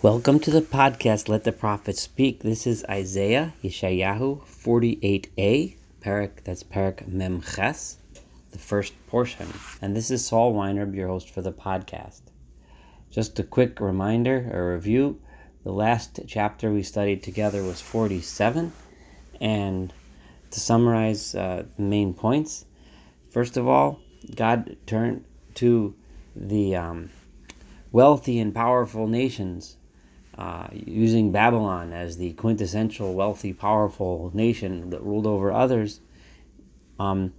Welcome to the podcast, Let the Prophet Speak. This is Isaiah, Yeshayahu 48a, Parak, that's Parak Memches, the first portion. And this is Saul Weiner, your host for the podcast. Just a quick reminder, a review. The last chapter we studied together was 47. And to summarize uh, the main points, first of all, God turned to the um, wealthy and powerful nations, uh, using Babylon as the quintessential wealthy, powerful nation that ruled over others, um,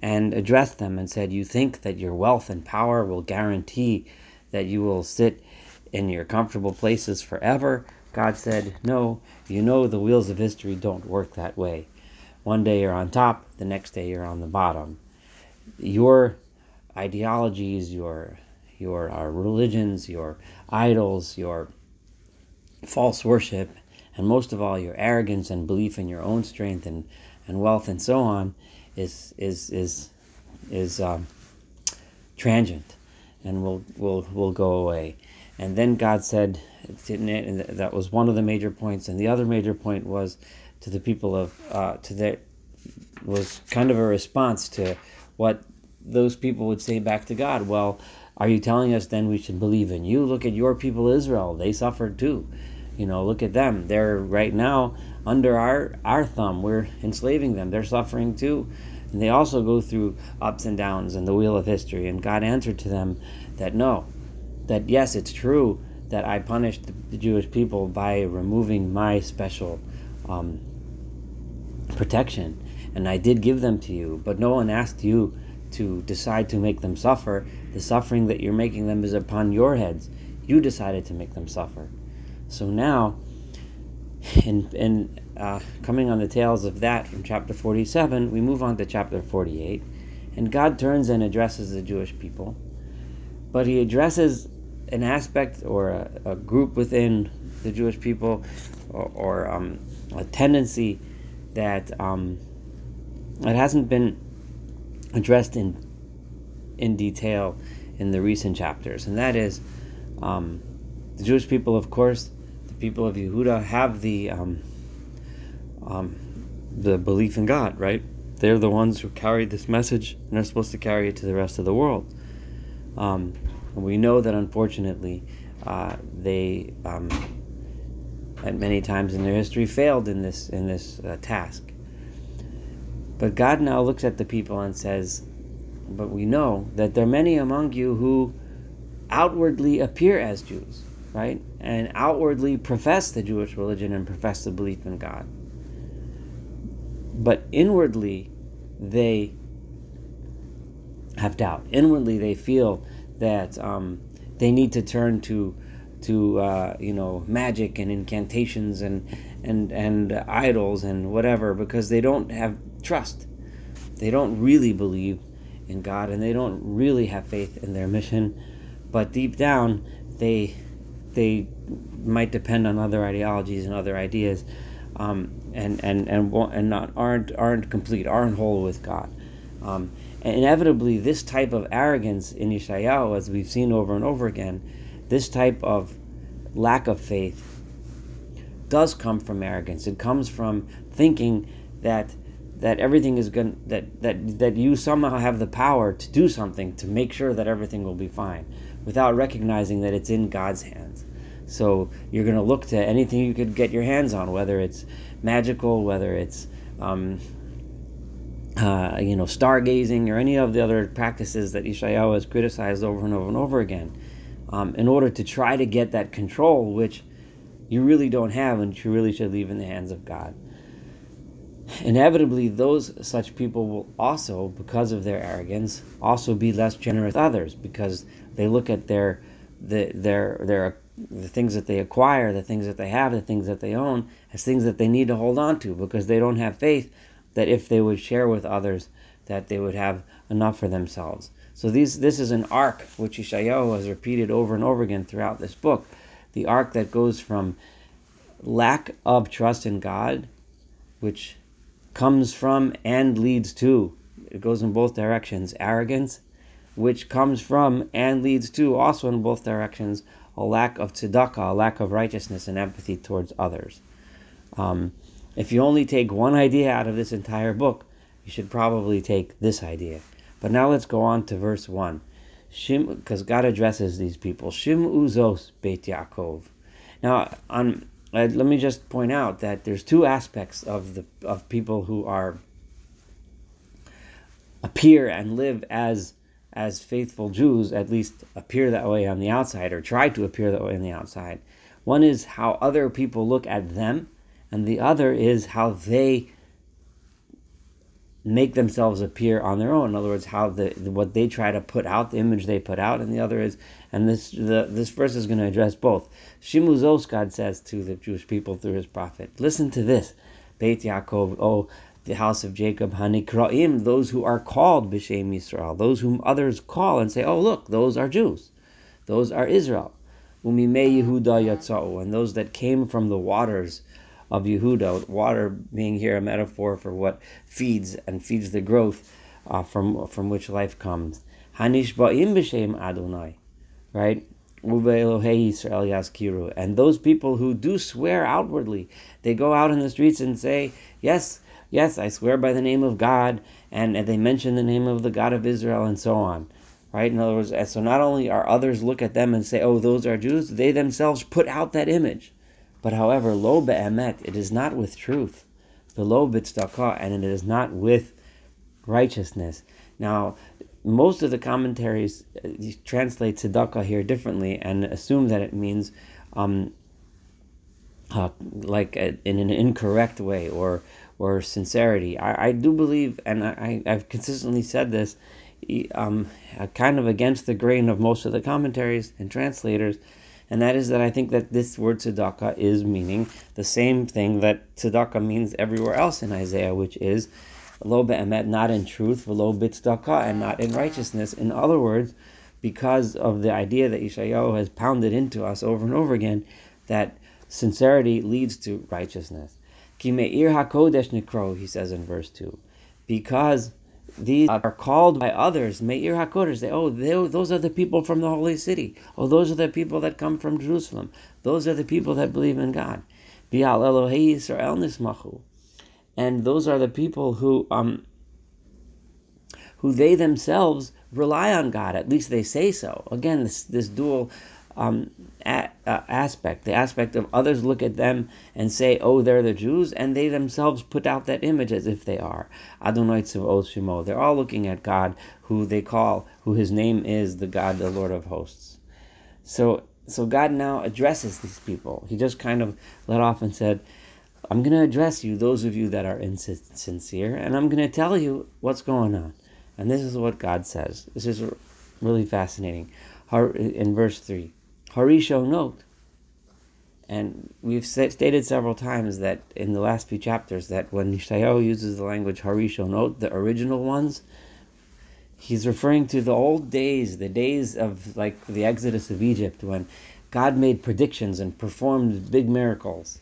and addressed them and said, You think that your wealth and power will guarantee that you will sit in your comfortable places forever? God said, No, you know the wheels of history don't work that way. One day you're on top, the next day you're on the bottom. Your ideologies, your your uh, religions, your idols, your false worship, and most of all, your arrogance and belief in your own strength and, and wealth and so on, is is is is um, transient, and will will will go away. And then God said, and that was one of the major points. And the other major point was to the people of uh, to there was kind of a response to what those people would say back to God. Well, are you telling us then we should believe in you? Look at your people Israel. They suffered too. You know, look at them. They're right now under our, our thumb. We're enslaving them. They're suffering too. And they also go through ups and downs in the wheel of history. And God answered to them that no, that yes, it's true that I punished the Jewish people by removing my special um, protection. And I did give them to you, but no one asked you to decide to make them suffer. The suffering that you're making them is upon your heads. You decided to make them suffer. So now, in, in uh, coming on the tails of that from chapter 47, we move on to chapter 48. And God turns and addresses the Jewish people. But he addresses an aspect or a, a group within the Jewish people or, or um, a tendency that um, it hasn't been addressed in in detail in the recent chapters, and that is um, the Jewish people, of course, people of Yehuda have the um, um, the belief in God, right? They're the ones who carry this message, and are supposed to carry it to the rest of the world. Um, we know that unfortunately, uh, they um, at many times in their history failed in this in this uh, task. But God now looks at the people and says, But we know that there are many among you who outwardly appear as Jews, right? And outwardly profess the Jewish religion and profess the belief in God. But inwardly, they have doubt. Inwardly, they feel that um, they need to turn to to uh, you know magic and incantations and and and idols and whatever because they don't have trust. They don't really believe in God and they don't really have faith in their mission, but deep down they they might depend on other ideologies and other ideas, um, and and and and not aren't aren't complete, aren't whole with God. Um, and inevitably, this type of arrogance in Yeshayahu, as we've seen over and over again, this type of lack of faith does come from arrogance. It comes from thinking that that everything is going that that that you somehow have the power to do something to make sure that everything will be fine without recognizing that it's in God's hands. So you're going to look to anything you could get your hands on, whether it's magical, whether it's um, uh, you know stargazing or any of the other practices that Yeshayahu has criticized over and over and over again, um, in order to try to get that control, which you really don't have, and you really should leave in the hands of God inevitably those such people will also because of their arrogance also be less generous with others because they look at their the, their their the things that they acquire the things that they have the things that they own as things that they need to hold on to because they don't have faith that if they would share with others that they would have enough for themselves. So these this is an arc which Yeshayahu has repeated over and over again throughout this book. The arc that goes from lack of trust in God which comes from and leads to. It goes in both directions. Arrogance, which comes from and leads to, also in both directions, a lack of tzedakah, a lack of righteousness and empathy towards others. Um, if you only take one idea out of this entire book, you should probably take this idea. But now let's go on to verse 1. Shim, because God addresses these people. Shim uzos Beit Yaakov. Now, on, uh, let me just point out that there's two aspects of the of people who are appear and live as as faithful Jews, at least appear that way on the outside or try to appear that way on the outside. One is how other people look at them, and the other is how they make themselves appear on their own. In other words, how the what they try to put out, the image they put out, and the other is, and this the this verse is going to address both. Shimuzos, God says to the Jewish people through His prophet, listen to this, Beit Yaakov, oh the house of Jacob, Hanikraim, those who are called B'Shem Yisrael, those whom others call and say, oh look, those are Jews, those are Israel. Umimei Yehuda Yatzau, and those that came from the waters of Yehuda, water being here a metaphor for what feeds and feeds the growth uh, from from which life comes. Hanish ba'im b'shem Adonai, right? And those people who do swear outwardly, they go out in the streets and say, yes, yes, I swear by the name of God, and, and they mention the name of the God of Israel and so on. Right? In other words, so not only are others look at them and say, oh, those are Jews, they themselves put out that image. But however, lo be'emet, it is not with truth. The lo b'tzedakah, and it is not with righteousness. Now, most of the commentaries uh, translate tzedakah here differently and assume that it means um, uh, like a, in an incorrect way or or sincerity. I, I do believe, and I, I've consistently said this, um, kind of against the grain of most of the commentaries and translators, and that is that I think that this word tzedakah is meaning the same thing that tzedakah means everywhere else in Isaiah, which is lo be'emet, not in truth, lo b'tzedakah, and not in righteousness. In other words, because of the idea that Yeshayahu has pounded into us over and over again, that sincerity leads to righteousness. Ki me'ir hakodesh nikro, he says in verse 2. Because these are called by others, Meir HaKodesh. They, oh, those are the people from the holy city. Oh, those are the people that come from Jerusalem. Those are the people that believe in God. Bial Elohei Yisrael Nismachu. And those are the people who, um, who they themselves rely on God. At least they say so. Again, this, this dual um, a, uh, aspect, the aspect of others look at them and say, oh, they're the Jews, and they themselves put out that image as if they are. Adonai Tzavot Shemo. They're all looking at God, who they call, who his name is the God, the Lord of hosts. So, so God now addresses these people. He just kind of let off and said, I'm going to address you, those of you that are insincere, and I'm going to tell you what's going on. And this is what God says. This is really fascinating. In verse 3 Harishonot. And we've stated several times that in the last few chapters that when Yeshayahu uses the language Harishonot, the original ones, he's referring to the old days, the days of like the exodus of Egypt when God made predictions and performed big miracles.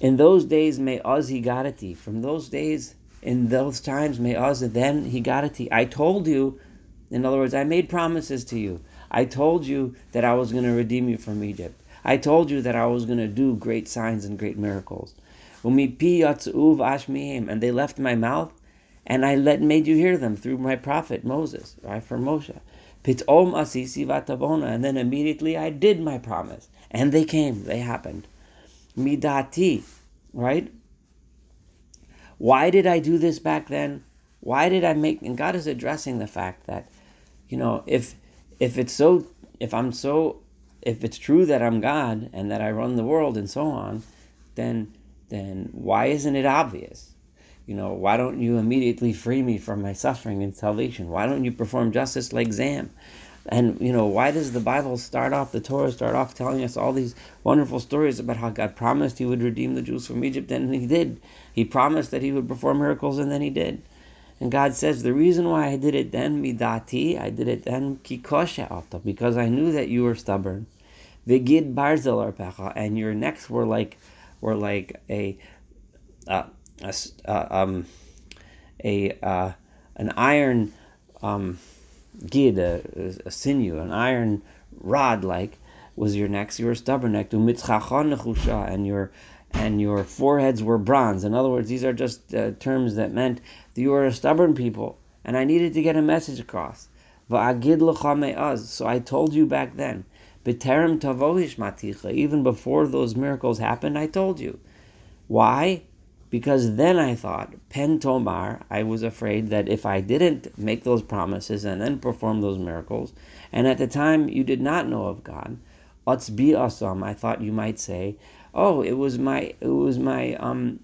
In those days, may Oz he got From those days, in those times, may Oz then he got I told you, in other words, I made promises to you. I told you that I was going to redeem you from Egypt. I told you that I was going to do great signs and great miracles. And they left my mouth, and I let made you hear them through my prophet Moses, right, for Moshe. And then immediately I did my promise. And they came, they happened. Midati, right? Why did I do this back then? Why did I make and God is addressing the fact that, you know, if if it's so, if I'm so, if it's true that I'm God and that I run the world and so on, then then why isn't it obvious? You know, why don't you immediately free me from my suffering and salvation? Why don't you perform justice like Zam? And you know, why does the Bible start off, the Torah start off telling us all these wonderful stories about how God promised He would redeem the Jews from Egypt, and He did. He promised that He would perform miracles, and then He did. And God says, the reason why I did it then, midati, I did it then, kikosha because I knew that you were stubborn. Vigid barzel arpecha, and your necks were like, were like a, uh, a, uh, um, a, uh, an iron, um, gid, a, a sinew, an iron rod like, was your necks, you were stubborn necked, and your and your foreheads were bronze. In other words, these are just uh, terms that meant that you were a stubborn people, and I needed to get a message across. So I told you back then, even before those miracles happened, I told you. Why? Because then I thought, pen tomar, I was afraid that if I didn't make those promises and then perform those miracles, and at the time you did not know of God, I thought you might say, oh, it was my, it was my, um,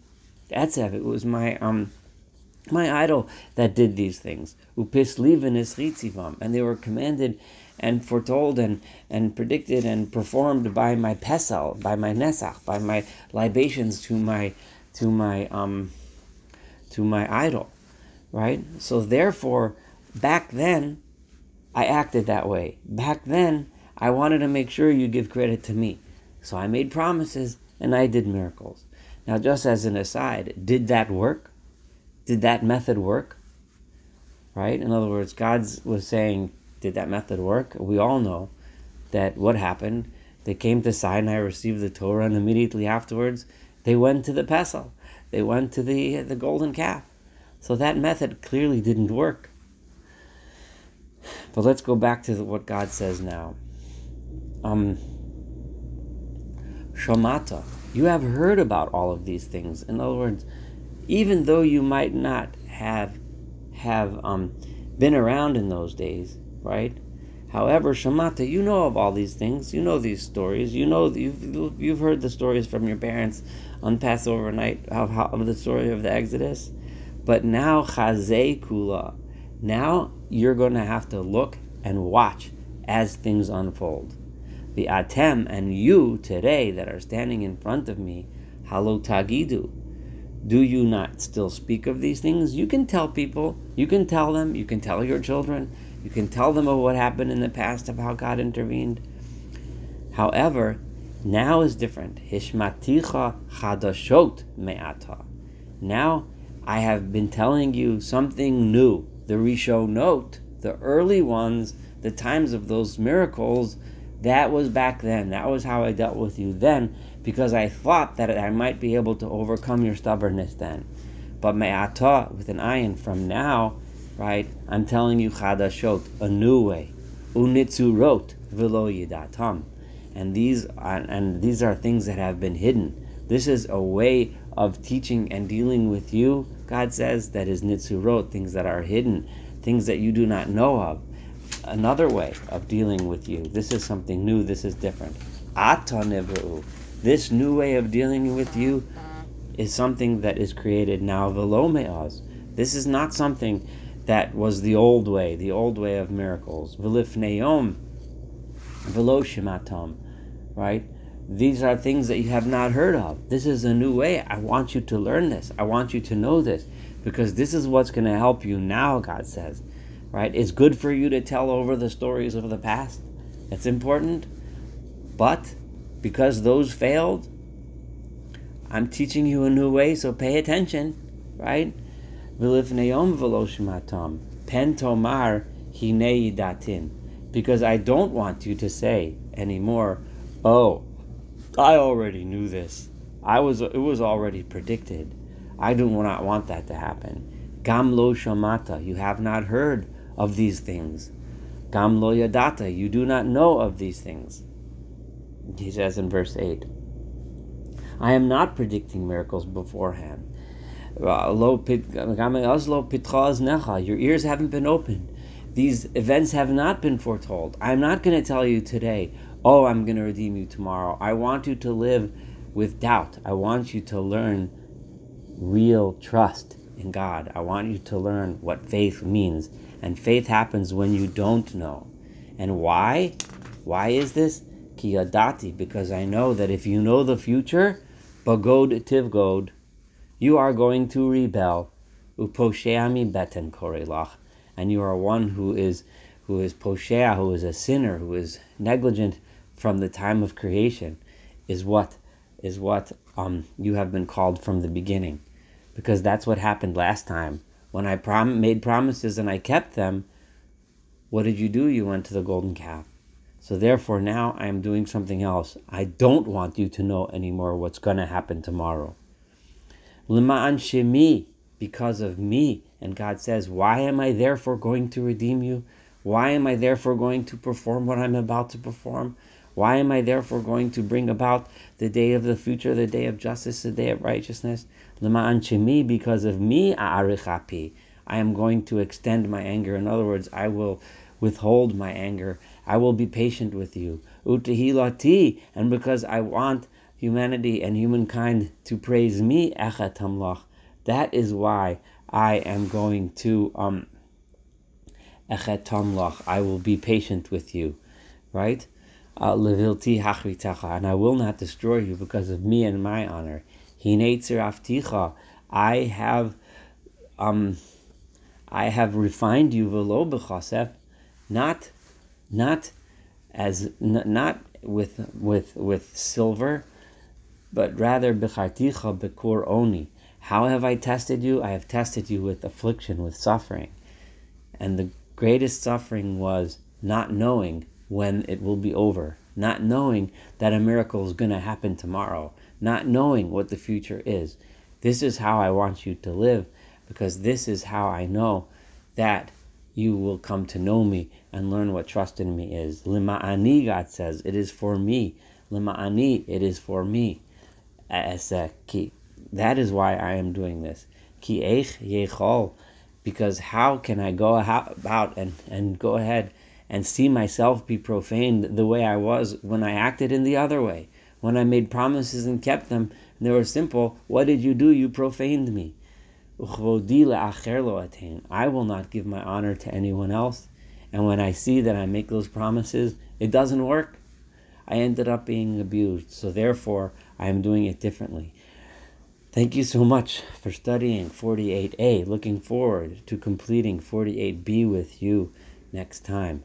etzev, it was my, um, my idol that did these things. Upis and they were commanded and foretold and, and predicted and performed by my pesel, by my nesach, by my libations to my to my um, to my idol, right? So therefore, back then, I acted that way. Back then, I wanted to make sure you give credit to me, so I made promises and I did miracles. Now, just as an aside, did that work? Did that method work? Right? In other words, God was saying, did that method work? We all know that what happened. They came to Sinai, received the Torah, and immediately afterwards, they went to the Pesach. They went to the the golden calf. So that method clearly didn't work. But let's go back to what God says now. Um, Shamata, you have heard about all of these things. In other words, even though you might not have have um, been around in those days, right? However, Shamata, you know of all these things. You know these stories. You know you've you've heard the stories from your parents on Passover night of, of the story of the Exodus. But now Chazei Kula. Now you're going to have to look and watch as things unfold. The Atem and you today that are standing in front of me, Halotagidu. Do you not still speak of these things? You can tell people, you can tell them, you can tell your children, you can tell them of what happened in the past, of how God intervened. However, now is different. Hishmaticha chadashot me'ata. Now I have been telling you something new. The Rishonot, the early ones, the times of those miracles, that was back then. That was how I dealt with you then, because I thought that I might be able to overcome your stubbornness then. But me'ata, with an ayin, from now, right? I'm telling you chadashot, a new way. Unitzurot velo yidatam. And these are, and these are things that have been hidden. This is a way of teaching and dealing with you. God says that is nitzurot, things that are hidden, things that you do not know of. Another way of dealing with you. This is something new. This is different. Ata This new way of dealing with you is something that is created now. Velomeaz. This is not something that was the old way, the old way of miracles. Velifneom, veloshimatom, right? These are things that you have not heard of. This is a new way. I want you to learn this. I want you to know this because this is what's going to help you now, God says. Right? It's good for you to tell over the stories of the past. That's important. But because those failed, I'm teaching you a new way, so pay attention, right? Because I don't want you to say anymore, oh, I already knew this. I was it was already predicted. I do not want that to happen. Gam lo shamata, you have not heard of these things. Gam lo yadata, you do not know of these things. He says in verse 8. I am not predicting miracles beforehand. Uh, your ears haven't been opened. These events have not been foretold. I'm not going to tell you today, oh, I'm going to redeem you tomorrow. I want you to live with doubt. I want you to learn real trust in God. I want you to learn what faith means. And faith happens when you don't know. And why? Why is this? Kiyadati, because I know that if you know the future, bagod tivgod, you are going to rebel. Uposheami beten korelach. And you are one who is who is poshea, who is a sinner, who is negligent from the time of creation, is what is what um, you have been called from the beginning, because that's what happened last time when I prom- made promises and I kept them. What did you do? You went to the golden calf. So therefore, now I am doing something else. I don't want you to know anymore what's going to happen tomorrow. Lima'an shemi, because of me. And God says, Why am I therefore going to redeem you? Why am I therefore going to perform what I'm about to perform? Why am I therefore going to bring about the day of the future, the day of justice, the day of righteousness? Lima'an shemi, because of me, a'arichapi. I am going to extend my anger. In other words, I will withhold my anger. I will be patient with you. Utahilati, and because I want humanity and humankind to praise me, echatamlach. That is why I am going to um echetamlach. I will be patient with you, right? Uh, levilti and I will not destroy you because of me and my honor. Hineitzer afticha. I have um I have refined you velo b'chasef, not not as not with with with silver, but rather b'charticha b'kur oni. How have I tested you? I have tested you with affliction, with suffering, and the greatest suffering was not knowing when it will be over, not knowing that a miracle is going to happen tomorrow, not knowing what the future is. This is how I want you to live because this is how I know that you will come to know me and learn what trust in me is. Lima'ani, God says, it is for me. Lima'ani, it is for me. Ki. That is why I am doing this. Ki eich yechol. Because how can I go about and, and go ahead and see myself be profaned the way I was when I acted in the other way? When I made promises and kept them, and they were simple, what did you do? You profaned me. I will not give my honor to anyone else. And when I see that I make those promises, it doesn't work. I ended up being abused. So therefore, I am doing it differently. Thank you so much for studying 48a. Looking forward to completing 48b with you next time.